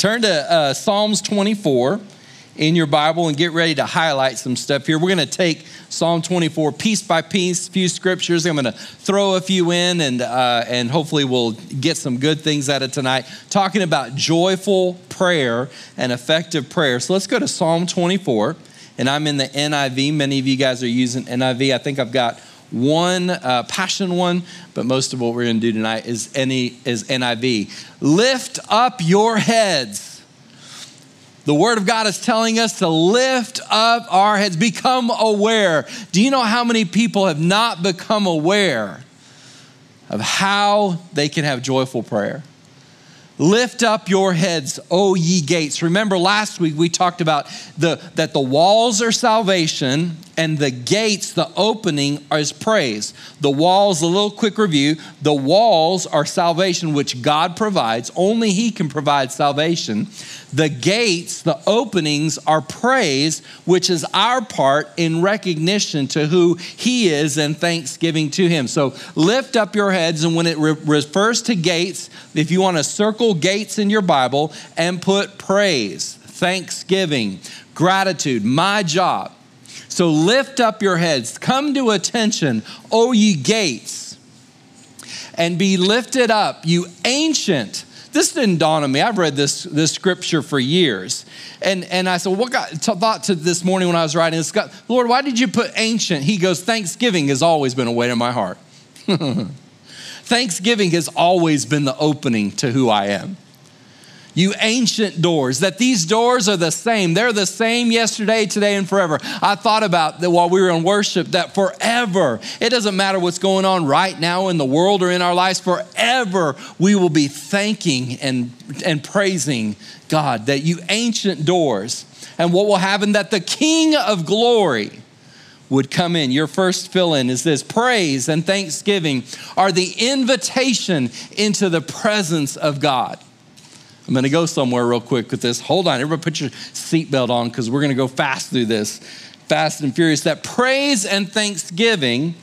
Turn to uh, Psalms 24 in your Bible and get ready to highlight some stuff here. We're going to take Psalm 24 piece by piece, few scriptures. I'm going to throw a few in, and uh, and hopefully we'll get some good things out of tonight. Talking about joyful prayer and effective prayer. So let's go to Psalm 24, and I'm in the NIV. Many of you guys are using NIV. I think I've got one uh, passion one, but most of what we're going to do tonight is any is NIV. Lift up your heads the Word of God is telling us to lift up our heads, become aware. Do you know how many people have not become aware of how they can have joyful prayer? Lift up your heads, O ye gates. Remember last week we talked about the, that the walls are salvation and the gates, the opening, is praise. The walls, a little quick review the walls are salvation, which God provides. Only He can provide salvation. The gates, the openings, are praise, which is our part in recognition to who He is and thanksgiving to Him. So lift up your heads, and when it re- refers to gates, if you want to circle gates in your Bible and put praise, thanksgiving, gratitude, my job. So lift up your heads, come to attention, O ye gates, and be lifted up, you ancient this didn't dawn on me. I've read this, this scripture for years. And, and I said, What got thought to this morning when I was writing this? God, Lord, why did you put ancient? He goes, Thanksgiving has always been a weight in my heart. Thanksgiving has always been the opening to who I am you ancient doors, that these doors are the same. They're the same yesterday, today, and forever. I thought about that while we were in worship, that forever, it doesn't matter what's going on right now in the world or in our lives, forever we will be thanking and, and praising God, that you ancient doors. And what will happen? That the King of glory, would come in. Your first fill in is this praise and thanksgiving are the invitation into the presence of God. I'm going to go somewhere real quick with this. Hold on, everybody put your seatbelt on because we're going to go fast through this, fast and furious. That praise and thanksgiving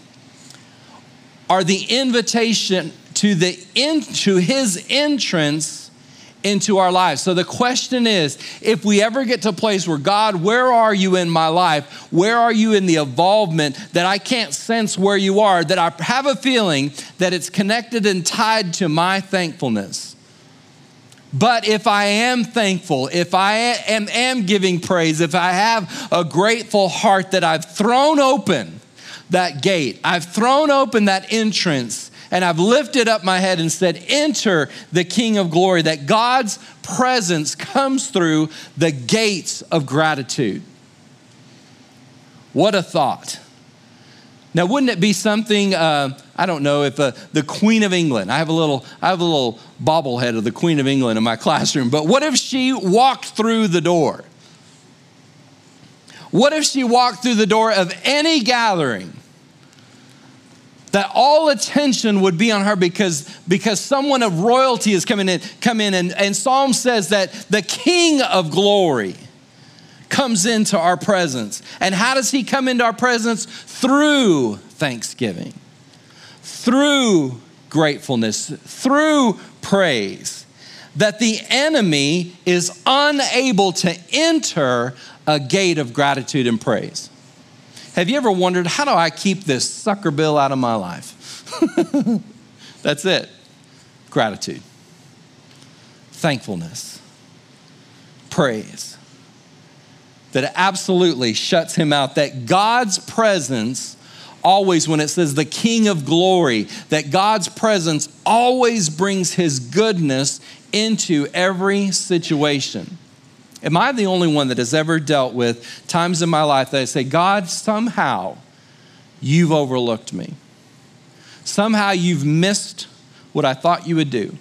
are the invitation to the in, to his entrance into our lives. So the question is, if we ever get to a place where God, where are you in my life? Where are you in the involvement that I can't sense where you are, that I have a feeling that it's connected and tied to my thankfulness? But if I am thankful, if I am, am giving praise, if I have a grateful heart that I've thrown open that gate, I've thrown open that entrance, and I've lifted up my head and said, Enter the King of glory, that God's presence comes through the gates of gratitude. What a thought. Now, wouldn't it be something? Uh, I don't know if uh, the Queen of England. I have a little, I have a little bobblehead of the Queen of England in my classroom. But what if she walked through the door? What if she walked through the door of any gathering? That all attention would be on her because, because someone of royalty is coming in, come in, and, and Psalm says that the King of glory comes into our presence. And how does he come into our presence? Through thanksgiving, through gratefulness, through praise. That the enemy is unable to enter a gate of gratitude and praise. Have you ever wondered, how do I keep this sucker bill out of my life? That's it gratitude, thankfulness, praise that absolutely shuts him out. That God's presence, always, when it says the King of glory, that God's presence always brings his goodness into every situation. Am I the only one that has ever dealt with times in my life that I say, God, somehow you've overlooked me? Somehow you've missed what I thought you would do.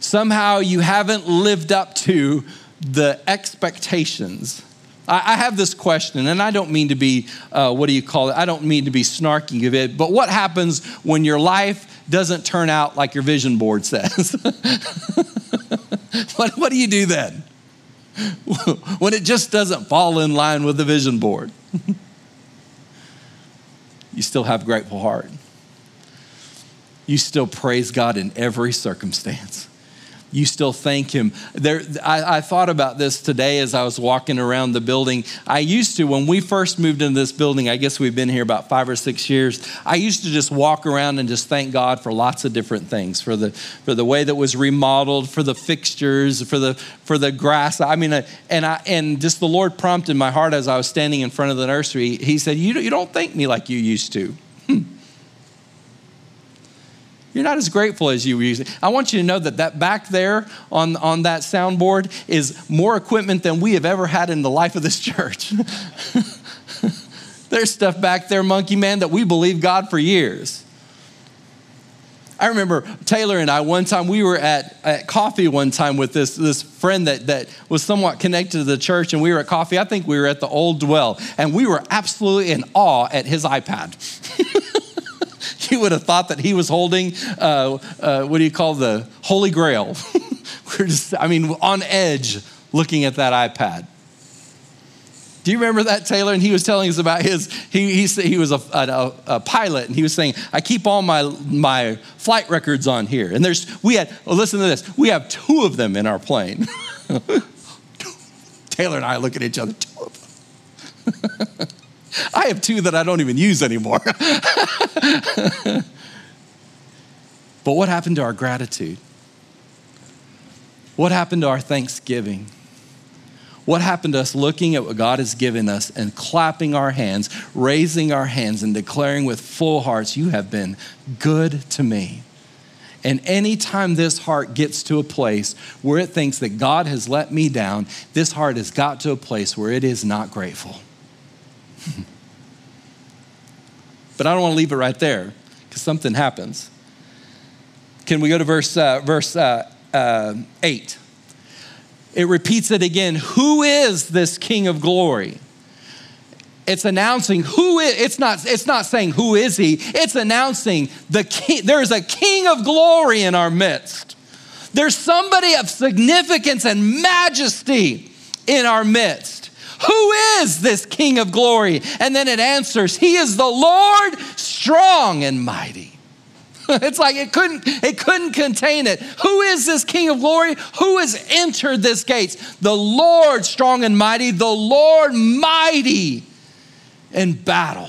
Somehow you haven't lived up to the expectations. I, I have this question, and I don't mean to be, uh, what do you call it? I don't mean to be snarky of it, but what happens when your life doesn't turn out like your vision board says? what, what do you do then? when it just doesn't fall in line with the vision board? you still have a grateful heart. You still praise God in every circumstance you still thank him. There, I, I, thought about this today as I was walking around the building. I used to, when we first moved into this building, I guess we've been here about five or six years. I used to just walk around and just thank God for lots of different things, for the for the way that was remodeled, for the fixtures, for the for the grass. I mean, uh, and I and just the Lord prompted my heart as I was standing in front of the nursery. He said, "You you don't thank me like you used to." You're not as grateful as you usually. I want you to know that that back there on, on that soundboard is more equipment than we have ever had in the life of this church. There's stuff back there, Monkey Man, that we believe God for years. I remember Taylor and I one time we were at, at coffee one time with this, this friend that, that was somewhat connected to the church, and we were at coffee. I think we were at the old dwell, and we were absolutely in awe at his iPad. you would have thought that he was holding, uh, uh, what do you call the Holy Grail? We're just, I mean, on edge looking at that iPad. Do you remember that, Taylor? And he was telling us about his, he, he, he was a, a, a, pilot, and he was saying, I keep all my, my flight records on here. And there's, we had, listen to this, we have two of them in our plane. Taylor and I look at each other, two of them. I have two that I don't even use anymore. but what happened to our gratitude? What happened to our thanksgiving? What happened to us looking at what God has given us and clapping our hands, raising our hands, and declaring with full hearts, You have been good to me? And anytime this heart gets to a place where it thinks that God has let me down, this heart has got to a place where it is not grateful. but I don't want to leave it right there because something happens. Can we go to verse, uh, verse uh, uh, 8? It repeats it again. Who is this King of glory? It's announcing who is, it's not, it's not saying who is he, it's announcing the king, there's a king of glory in our midst. There's somebody of significance and majesty in our midst. Who is this King of glory? And then it answers, He is the Lord strong and mighty. it's like it couldn't, it couldn't contain it. Who is this King of glory? Who has entered this gates? The Lord strong and mighty, the Lord mighty in battle.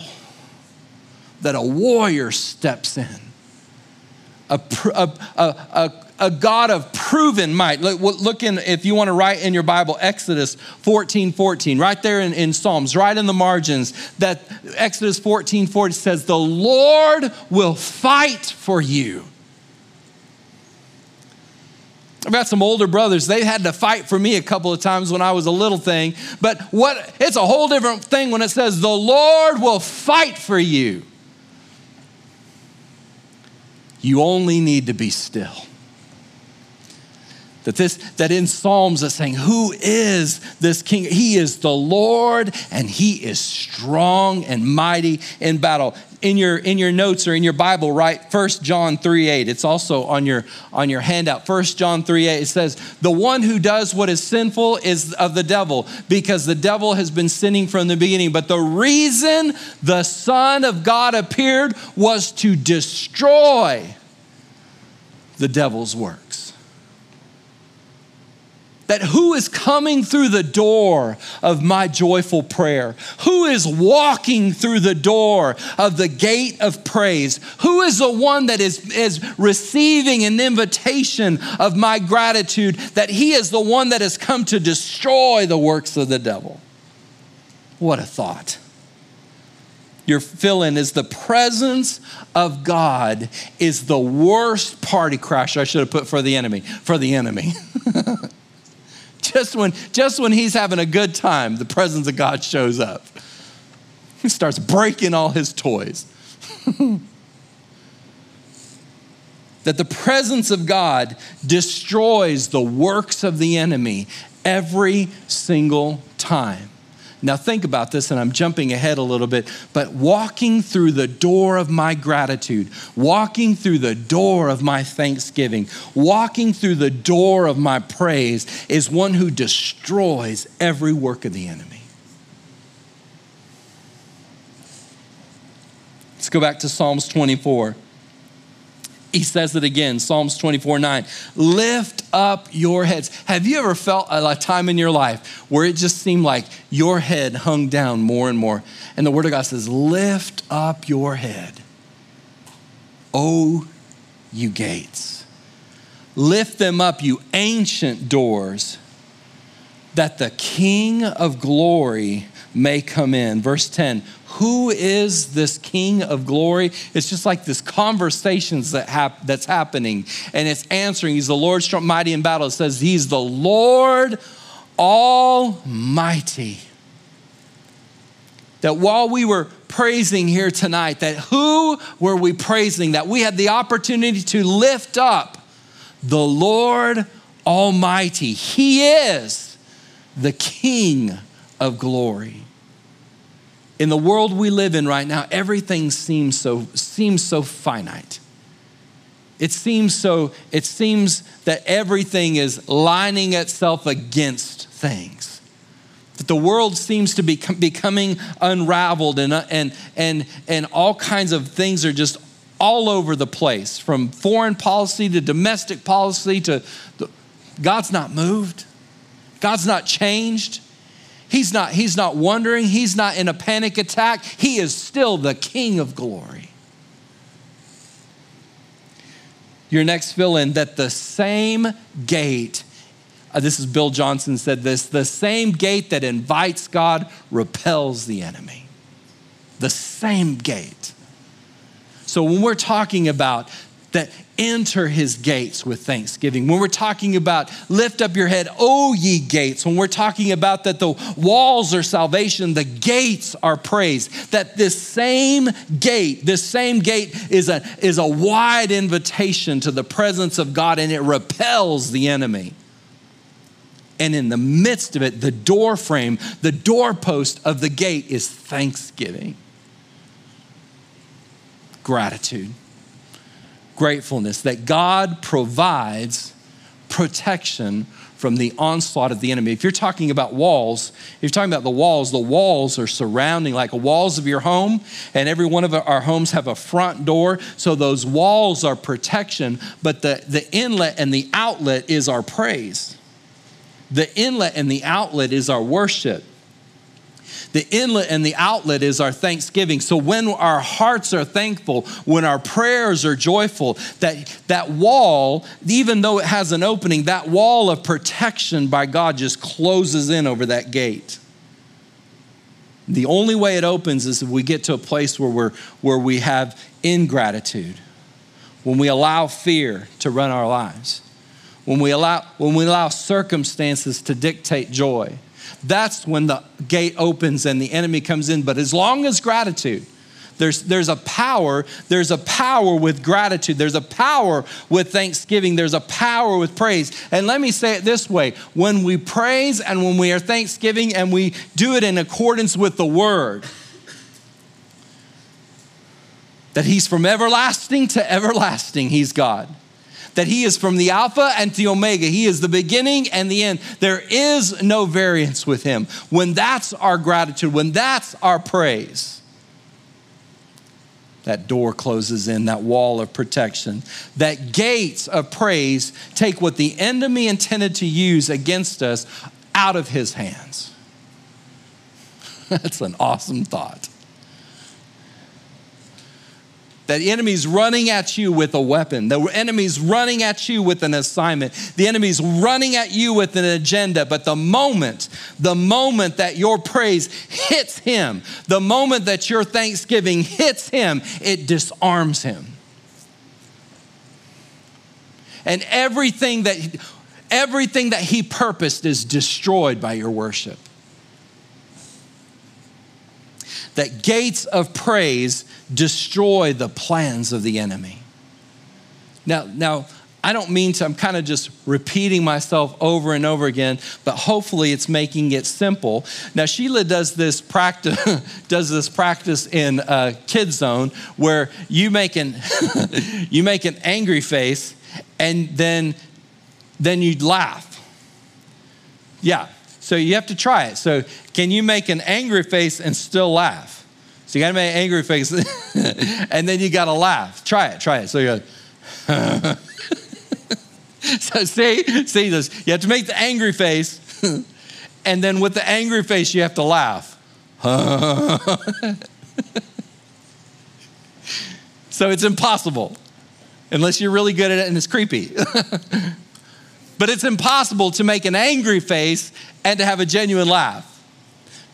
That a warrior steps in. A, a, a, a, God of proven might. Look, look in, if you want to write in your Bible, Exodus 14 14, right there in, in Psalms, right in the margins, that Exodus 14 40 says, The Lord will fight for you. I've got some older brothers. They had to fight for me a couple of times when I was a little thing. But what it's a whole different thing when it says the Lord will fight for you. You only need to be still. That this that in Psalms is saying, Who is this king? He is the Lord, and he is strong and mighty in battle. In your in your notes or in your Bible, write 1 John 3 8. It's also on your on your handout. 1 John 3 8. It says, The one who does what is sinful is of the devil, because the devil has been sinning from the beginning. But the reason the Son of God appeared was to destroy the devil's works that who is coming through the door of my joyful prayer? Who is walking through the door of the gate of praise? Who is the one that is, is receiving an invitation of my gratitude that he is the one that has come to destroy the works of the devil? What a thought. Your fill in is the presence of God is the worst party crash I should have put for the enemy, for the enemy. just when, just when he's having a good time, the presence of God shows up. He starts breaking all his toys. that the presence of God destroys the works of the enemy every single time. Now, think about this, and I'm jumping ahead a little bit, but walking through the door of my gratitude, walking through the door of my thanksgiving, walking through the door of my praise is one who destroys every work of the enemy. Let's go back to Psalms 24. He says it again, Psalms 24 9. Lift up your heads. Have you ever felt a time in your life where it just seemed like your head hung down more and more? And the Word of God says, Lift up your head, O you gates. Lift them up, you ancient doors, that the King of glory may come in. Verse 10 Who is this King of glory? It's just like this conversations that hap- that's happening, and it's answering. He's the Lord strong, mighty in battle. It says, He's the Lord Almighty. That while we were praising here tonight, that who were we praising? That we had the opportunity to lift up the Lord Almighty. He is the King of glory. In the world we live in right now, everything seems so, seems so finite. It seems so, it seems that everything is lining itself against things. That the world seems to be becoming unraveled and, and, and, and all kinds of things are just all over the place from foreign policy to domestic policy to the, God's not moved. God's not changed. He's not, he's not wondering. He's not in a panic attack. He is still the King of glory. Your next fill in that the same gate, uh, this is Bill Johnson said this, the same gate that invites God repels the enemy. The same gate. So when we're talking about that enter his gates with thanksgiving. When we're talking about lift up your head, O ye gates, when we're talking about that the walls are salvation, the gates are praise, that this same gate, this same gate is a, is a wide invitation to the presence of God and it repels the enemy. And in the midst of it, the door frame, the doorpost of the gate is thanksgiving, gratitude gratefulness that God provides protection from the onslaught of the enemy. If you're talking about walls, if you're talking about the walls, the walls are surrounding like walls of your home, and every one of our homes have a front door. So those walls are protection, but the, the inlet and the outlet is our praise. The inlet and the outlet is our worship. The inlet and the outlet is our thanksgiving. So when our hearts are thankful, when our prayers are joyful, that, that wall, even though it has an opening, that wall of protection by God just closes in over that gate. The only way it opens is if we get to a place where, we're, where we have ingratitude, when we allow fear to run our lives, when we allow, when we allow circumstances to dictate joy that's when the gate opens and the enemy comes in. But as long as gratitude, there's, there's a power, there's a power with gratitude, there's a power with thanksgiving, there's a power with praise. And let me say it this way when we praise and when we are thanksgiving and we do it in accordance with the word, that He's from everlasting to everlasting, He's God that He is from the Alpha and the Omega. He is the beginning and the end. There is no variance with Him. When that's our gratitude, when that's our praise, that door closes in, that wall of protection. That gates of praise take what the enemy intended to use against us out of his hands. That's an awesome thought. The enemy's running at you with a weapon. The enemy's running at you with an assignment. The enemy's running at you with an agenda. But the moment, the moment that your praise hits him, the moment that your thanksgiving hits him, it disarms him. And everything that everything that he purposed is destroyed by your worship. That gates of praise destroy the plans of the enemy. Now, now I don't mean to, I'm kind of just repeating myself over and over again, but hopefully it's making it simple. Now, Sheila does this practice, does this practice in uh, Kid Zone where you make an, you make an angry face and then, then you laugh. Yeah, so you have to try it. So, can you make an angry face and still laugh? So you got to make an angry face, and then you got to laugh. Try it, try it. So you go, so see, see this. You have to make the angry face, and then with the angry face, you have to laugh. so it's impossible unless you're really good at it and it's creepy. But it's impossible to make an angry face and to have a genuine laugh.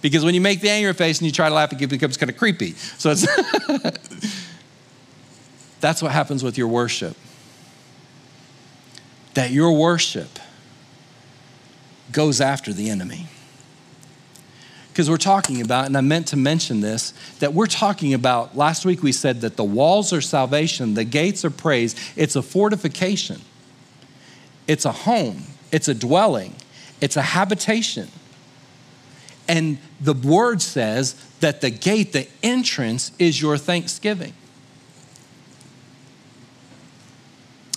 Because when you make the angry face and you try to laugh, it becomes kind of creepy. So it's that's what happens with your worship. That your worship goes after the enemy. Because we're talking about, and I meant to mention this, that we're talking about, last week we said that the walls are salvation, the gates are praise, it's a fortification, it's a home, it's a dwelling, it's a habitation. And the word says that the gate, the entrance, is your thanksgiving.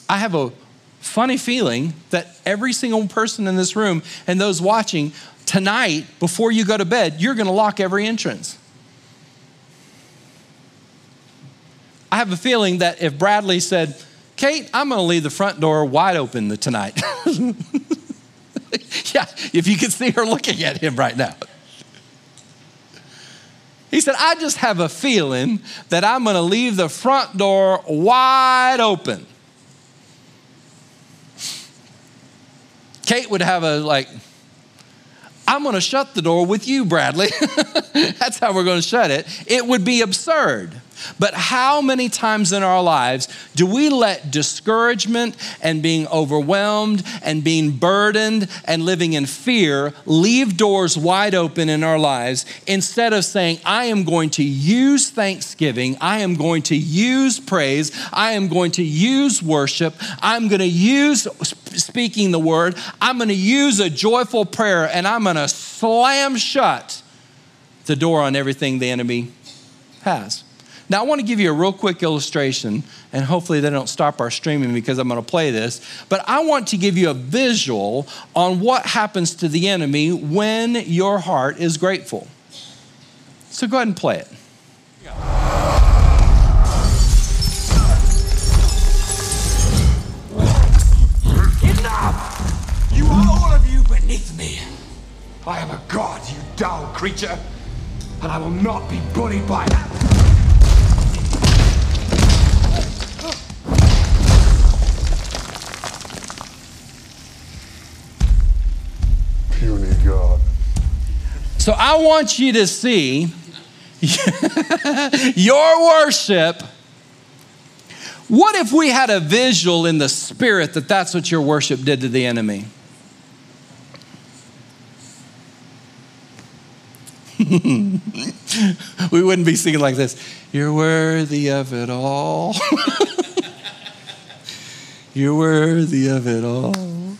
I have a funny feeling that every single person in this room and those watching tonight, before you go to bed, you're going to lock every entrance. I have a feeling that if Bradley said, Kate, I'm going to leave the front door wide open tonight. yeah, if you could see her looking at him right now. He said, I just have a feeling that I'm going to leave the front door wide open. Kate would have a like, I'm going to shut the door with you, Bradley. That's how we're going to shut it. It would be absurd. But how many times in our lives do we let discouragement and being overwhelmed and being burdened and living in fear leave doors wide open in our lives instead of saying, I am going to use thanksgiving, I am going to use praise, I am going to use worship, I'm going to use speaking the word, I'm going to use a joyful prayer, and I'm going to slam shut the door on everything the enemy has. Now, I want to give you a real quick illustration, and hopefully they don't stop our streaming because I'm going to play this. But I want to give you a visual on what happens to the enemy when your heart is grateful. So go ahead and play it. Enough! You are all of you beneath me. I am a god, you dull creature, and I will not be bullied by that. So I want you to see your worship. What if we had a visual in the spirit that that's what your worship did to the enemy? we wouldn't be singing like this. You're worthy of it all. You're worthy of it all.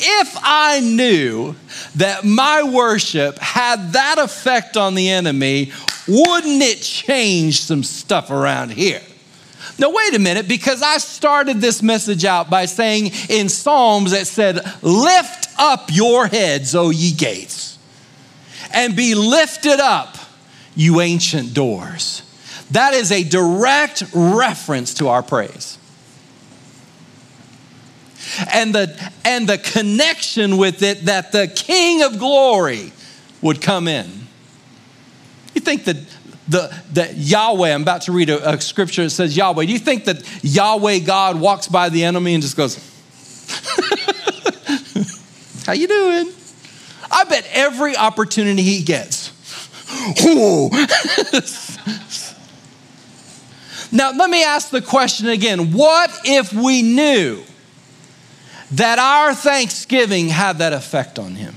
If I knew that my worship had that effect on the enemy, wouldn't it change some stuff around here? Now, wait a minute, because I started this message out by saying in Psalms it said, Lift up your heads, O ye gates, and be lifted up, you ancient doors. That is a direct reference to our praise and the, and the connection with it that the King of glory would come in. You think that the, that Yahweh, I'm about to read a, a scripture that says Yahweh. Do you think that Yahweh God walks by the enemy and just goes, How you doing? I bet every opportunity he gets. now, let me ask the question again. What if we knew that our thanksgiving had that effect on him.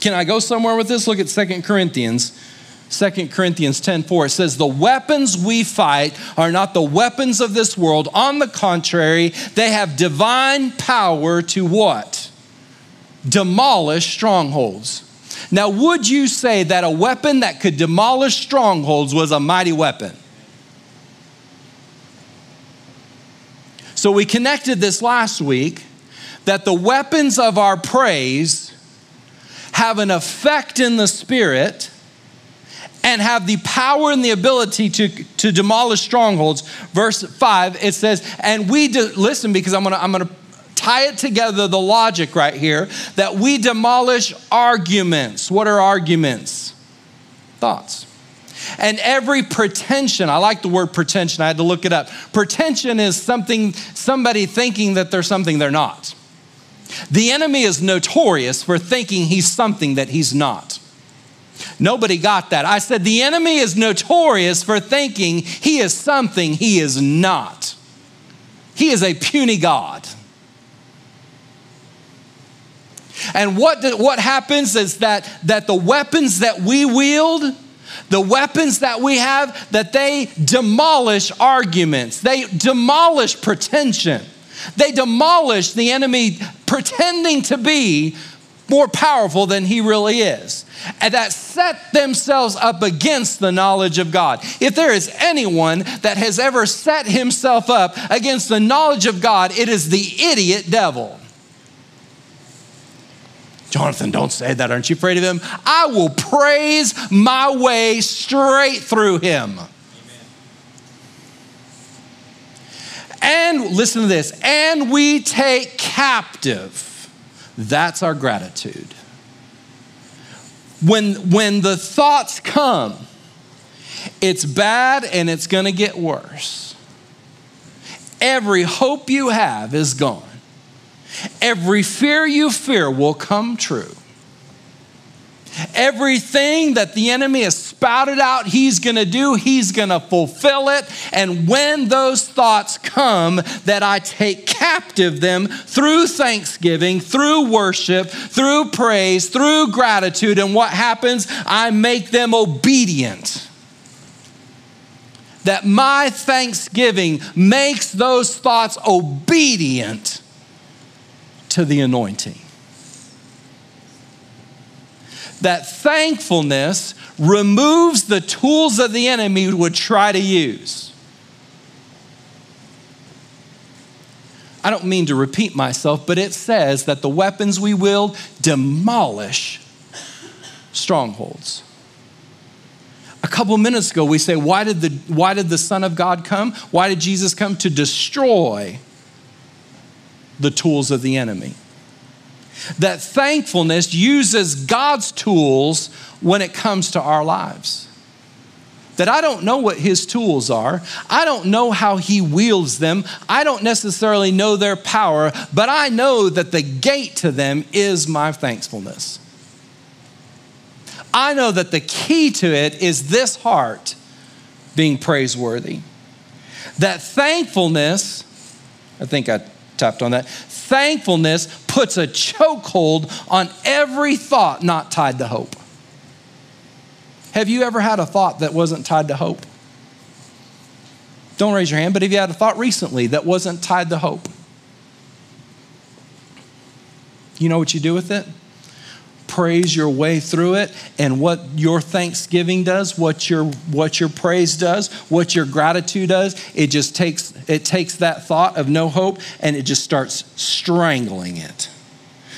Can I go somewhere with this? Look at Second Corinthians. 2 Corinthians 10 4, it says, The weapons we fight are not the weapons of this world. On the contrary, they have divine power to what? Demolish strongholds. Now, would you say that a weapon that could demolish strongholds was a mighty weapon? So we connected this last week that the weapons of our praise have an effect in the spirit and have the power and the ability to, to demolish strongholds. Verse 5, it says, and we, de- listen because I'm gonna, I'm gonna tie it together, the logic right here, that we demolish arguments. What are arguments? Thoughts. And every pretension, I like the word pretension, I had to look it up. Pretension is something, somebody thinking that they're something they're not. The enemy is notorious for thinking he's something that he's not. Nobody got that. I said, the enemy is notorious for thinking he is something he is not. He is a puny God. And what, what happens is that, that the weapons that we wield, the weapons that we have, that they demolish arguments, they demolish pretension, they demolish the enemy pretending to be more powerful than he really is. And that set themselves up against the knowledge of God. If there is anyone that has ever set himself up against the knowledge of God, it is the idiot devil. Jonathan, don't say that. Aren't you afraid of him? I will praise my way straight through him. And listen to this, and we take captive that's our gratitude. When, when the thoughts come, it's bad and it's going to get worse. Every hope you have is gone. Every fear you fear will come true. Everything that the enemy has spouted out he's gonna do, he's gonna fulfill it. And when those thoughts come, that I take captive them through thanksgiving, through worship, through praise, through gratitude. And what happens? I make them obedient. That my thanksgiving makes those thoughts obedient to the anointing that thankfulness removes the tools that the enemy would try to use. I don't mean to repeat myself, but it says that the weapons we wield demolish strongholds. A couple minutes ago, we say, why did, the, why did the Son of God come? Why did Jesus come? To destroy the tools of the enemy that thankfulness uses God's tools when it comes to our lives. That I don't know what his tools are. I don't know how he wields them. I don't necessarily know their power, but I know that the gate to them is my thankfulness. I know that the key to it is this heart being praiseworthy. That thankfulness, I think I tapped on that. Thankfulness puts a chokehold on every thought not tied to hope. Have you ever had a thought that wasn't tied to hope? Don't raise your hand, but have you had a thought recently that wasn't tied to hope? You know what you do with it? Praise your way through it and what your thanksgiving does what your what your praise does what your gratitude does it just takes it takes that thought of no hope and it just starts strangling it.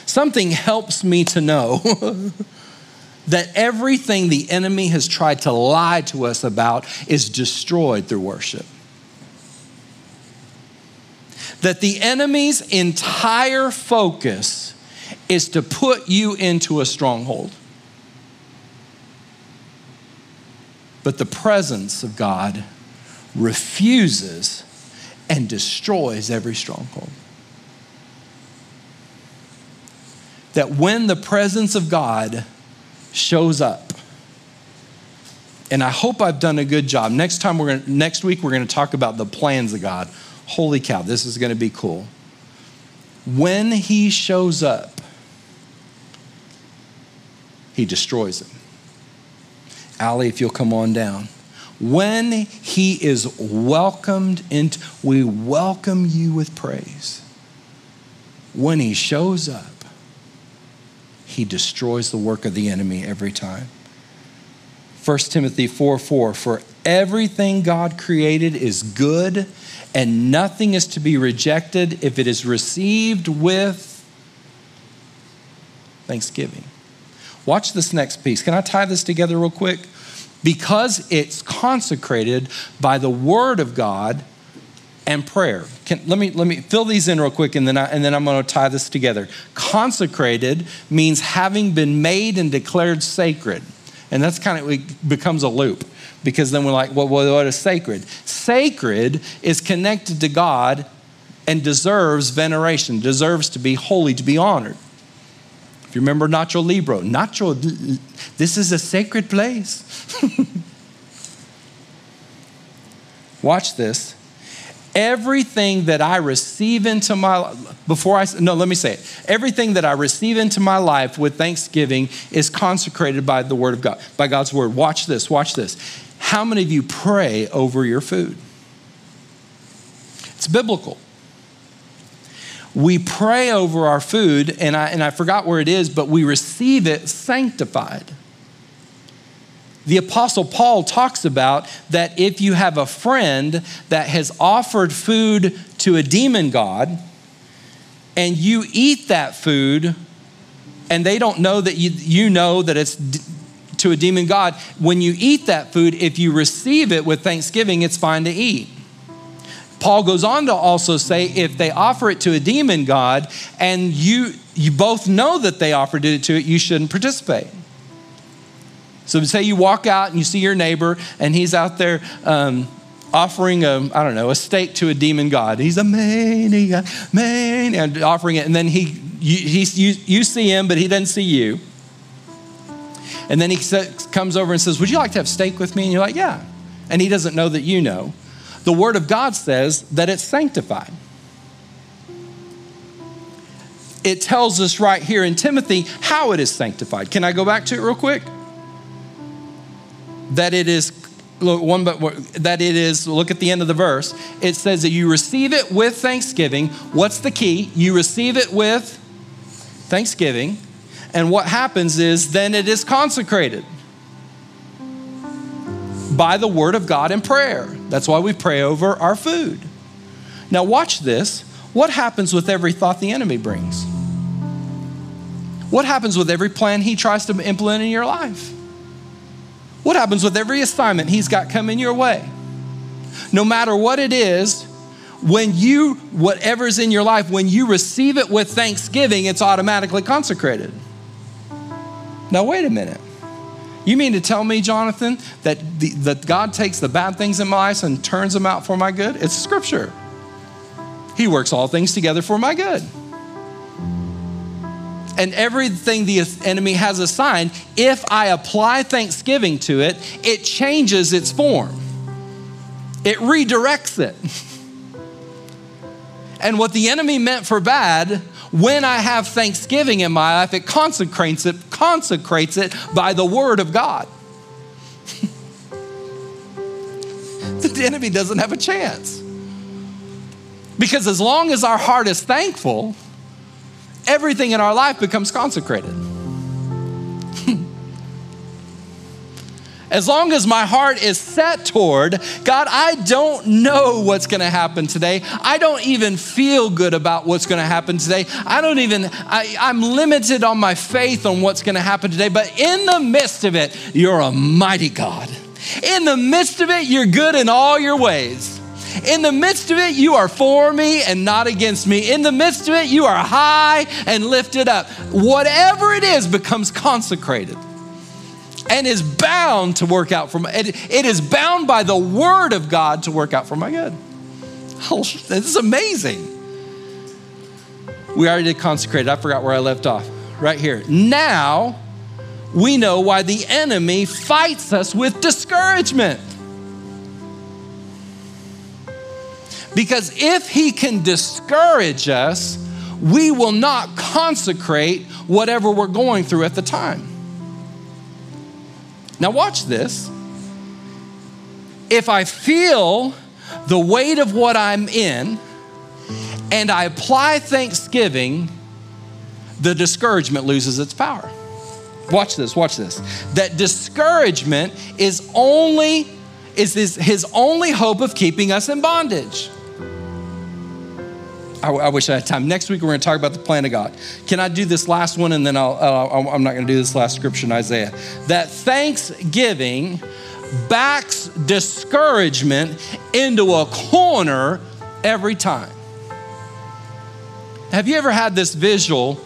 Something helps me to know that everything the enemy has tried to lie to us about is destroyed through worship. That the enemy's entire focus is to put you into a stronghold. But the presence of God refuses and destroys every stronghold. That when the presence of God shows up, and I hope I've done a good job. Next time we're gonna, next week we're going to talk about the plans of God. Holy cow, this is going to be cool. When he shows up, he destroys it. Ali, if you'll come on down. When he is welcomed into, we welcome you with praise. When he shows up, he destroys the work of the enemy every time. 1 Timothy 4 4, for everything God created is good, and nothing is to be rejected if it is received with thanksgiving. Watch this next piece. Can I tie this together real quick? because it's consecrated by the Word of God and prayer. Can, let, me, let me fill these in real quick and then, I, and then I'm going to tie this together. Consecrated means having been made and declared sacred. And that's kind of, it becomes a loop because then we're like, well, what is sacred? Sacred is connected to God and deserves veneration, deserves to be holy, to be honored. If you remember Nacho Libre, Nacho, this is a sacred place. Watch this. Everything that I receive into my before I no, let me say it. Everything that I receive into my life with thanksgiving is consecrated by the word of God, by God's word. Watch this, watch this. How many of you pray over your food? It's biblical. We pray over our food, and I, and I forgot where it is, but we receive it sanctified. The Apostle Paul talks about that if you have a friend that has offered food to a demon god, and you eat that food, and they don't know that you, you know that it's to a demon god, when you eat that food, if you receive it with thanksgiving, it's fine to eat. Paul goes on to also say if they offer it to a demon god and you you both know that they offered it to it, you shouldn't participate. So say you walk out and you see your neighbor and he's out there um, offering a I don't know a steak to a demon god. He's a maniac, man, and offering it, and then he you, he you, you see him, but he doesn't see you. And then he comes over and says, Would you like to have steak with me? And you're like, Yeah. And he doesn't know that you know. The Word of God says that it's sanctified. It tells us right here in Timothy how it is sanctified. Can I go back to it real quick? That it is look one but that it is look at the end of the verse it says that you receive it with thanksgiving what's the key you receive it with thanksgiving and what happens is then it is consecrated by the word of God and prayer. That's why we pray over our food. Now, watch this. What happens with every thought the enemy brings? What happens with every plan he tries to implement in your life? What happens with every assignment he's got coming your way? No matter what it is, when you, whatever's in your life, when you receive it with thanksgiving, it's automatically consecrated. Now, wait a minute. You mean to tell me, Jonathan, that, the, that God takes the bad things in my life and turns them out for my good? It's scripture. He works all things together for my good. And everything the enemy has assigned, if I apply thanksgiving to it, it changes its form, it redirects it. And what the enemy meant for bad, when I have thanksgiving in my life, it consecrates it, consecrates it by the word of God. the enemy doesn't have a chance. Because as long as our heart is thankful, everything in our life becomes consecrated. As long as my heart is set toward, God, I don't know what's going to happen today. I don't even feel good about what's going to happen today. I don't even, I, I'm limited on my faith on what's going to happen today. But in the midst of it, you're a mighty God. In the midst of it, you're good in all your ways. In the midst of it, you are for me and not against me. In the midst of it, you are high and lifted up. Whatever it is becomes consecrated and is bound to work out for my it, it is bound by the word of God to work out for my good. Oh, this is amazing. We already consecrated. I forgot where I left off. Right here. Now we know why the enemy fights us with discouragement. Because if he can discourage us, we will not consecrate whatever we're going through at the time. Now, watch this. If I feel the weight of what I'm in and I apply thanksgiving, the discouragement loses its power. Watch this, watch this. That discouragement is only is his, his only hope of keeping us in bondage. I, I, wish I had time. Next week, we're going to talk about the plan of God. Can I do this last one and then I'll, uh, I'll I'm not going to do this last scripture in Isaiah? That thanksgiving backs discouragement into a corner every time. Have you ever had this visual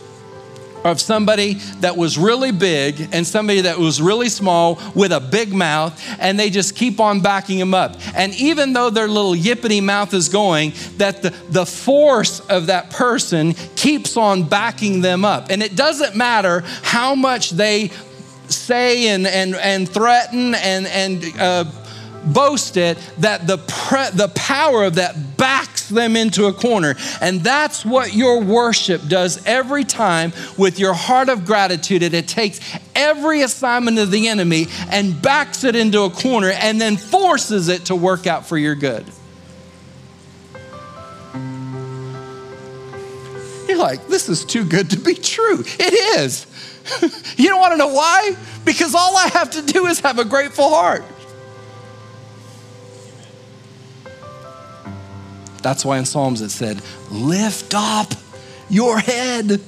of somebody that was really big and somebody that was really small with a big mouth, and they just keep on backing them up? And even though their little yippity mouth is going, that the, the force of that person keeps on backing them up. And it doesn't matter how much they say and, and, and threaten and, and uh, boast it, that the, pre- the power of that backs them into a corner. And that's what your worship does every time with your heart of gratitude. It, it takes every assignment of the enemy and backs it into a corner and then forces it to work out for your good. You're like, this is too good to be true. It is. you don't want to know why? Because all I have to do is have a grateful heart. That's why in Psalms it said, Lift up your head.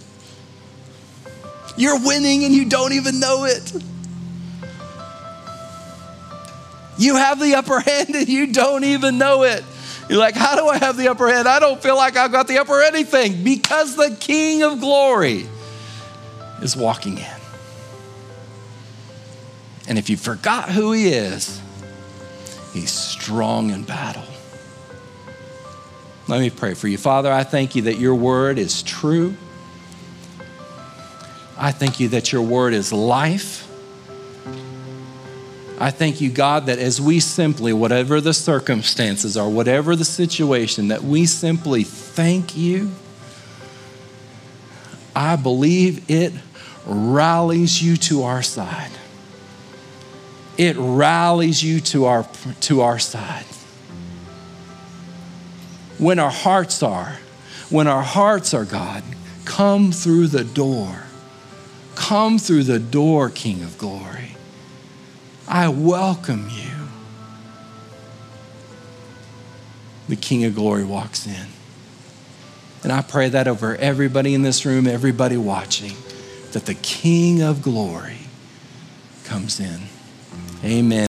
You're winning and you don't even know it. You have the upper hand and you don't even know it. You're like, How do I have the upper hand? I don't feel like I've got the upper anything because the King of glory is walking in. And if you forgot who he is, he's strong in battle. Let me pray for you. Father, I thank you that your word is true. I thank you that your word is life. I thank you, God, that as we simply, whatever the circumstances are, whatever the situation, that we simply thank you. I believe it rallies you to our side. It rallies you to our, to our side. When our hearts are, when our hearts are, God, come through the door. Come through the door, King of glory. I welcome you. The King of glory walks in. And I pray that over everybody in this room, everybody watching that the King of glory comes in. Amen.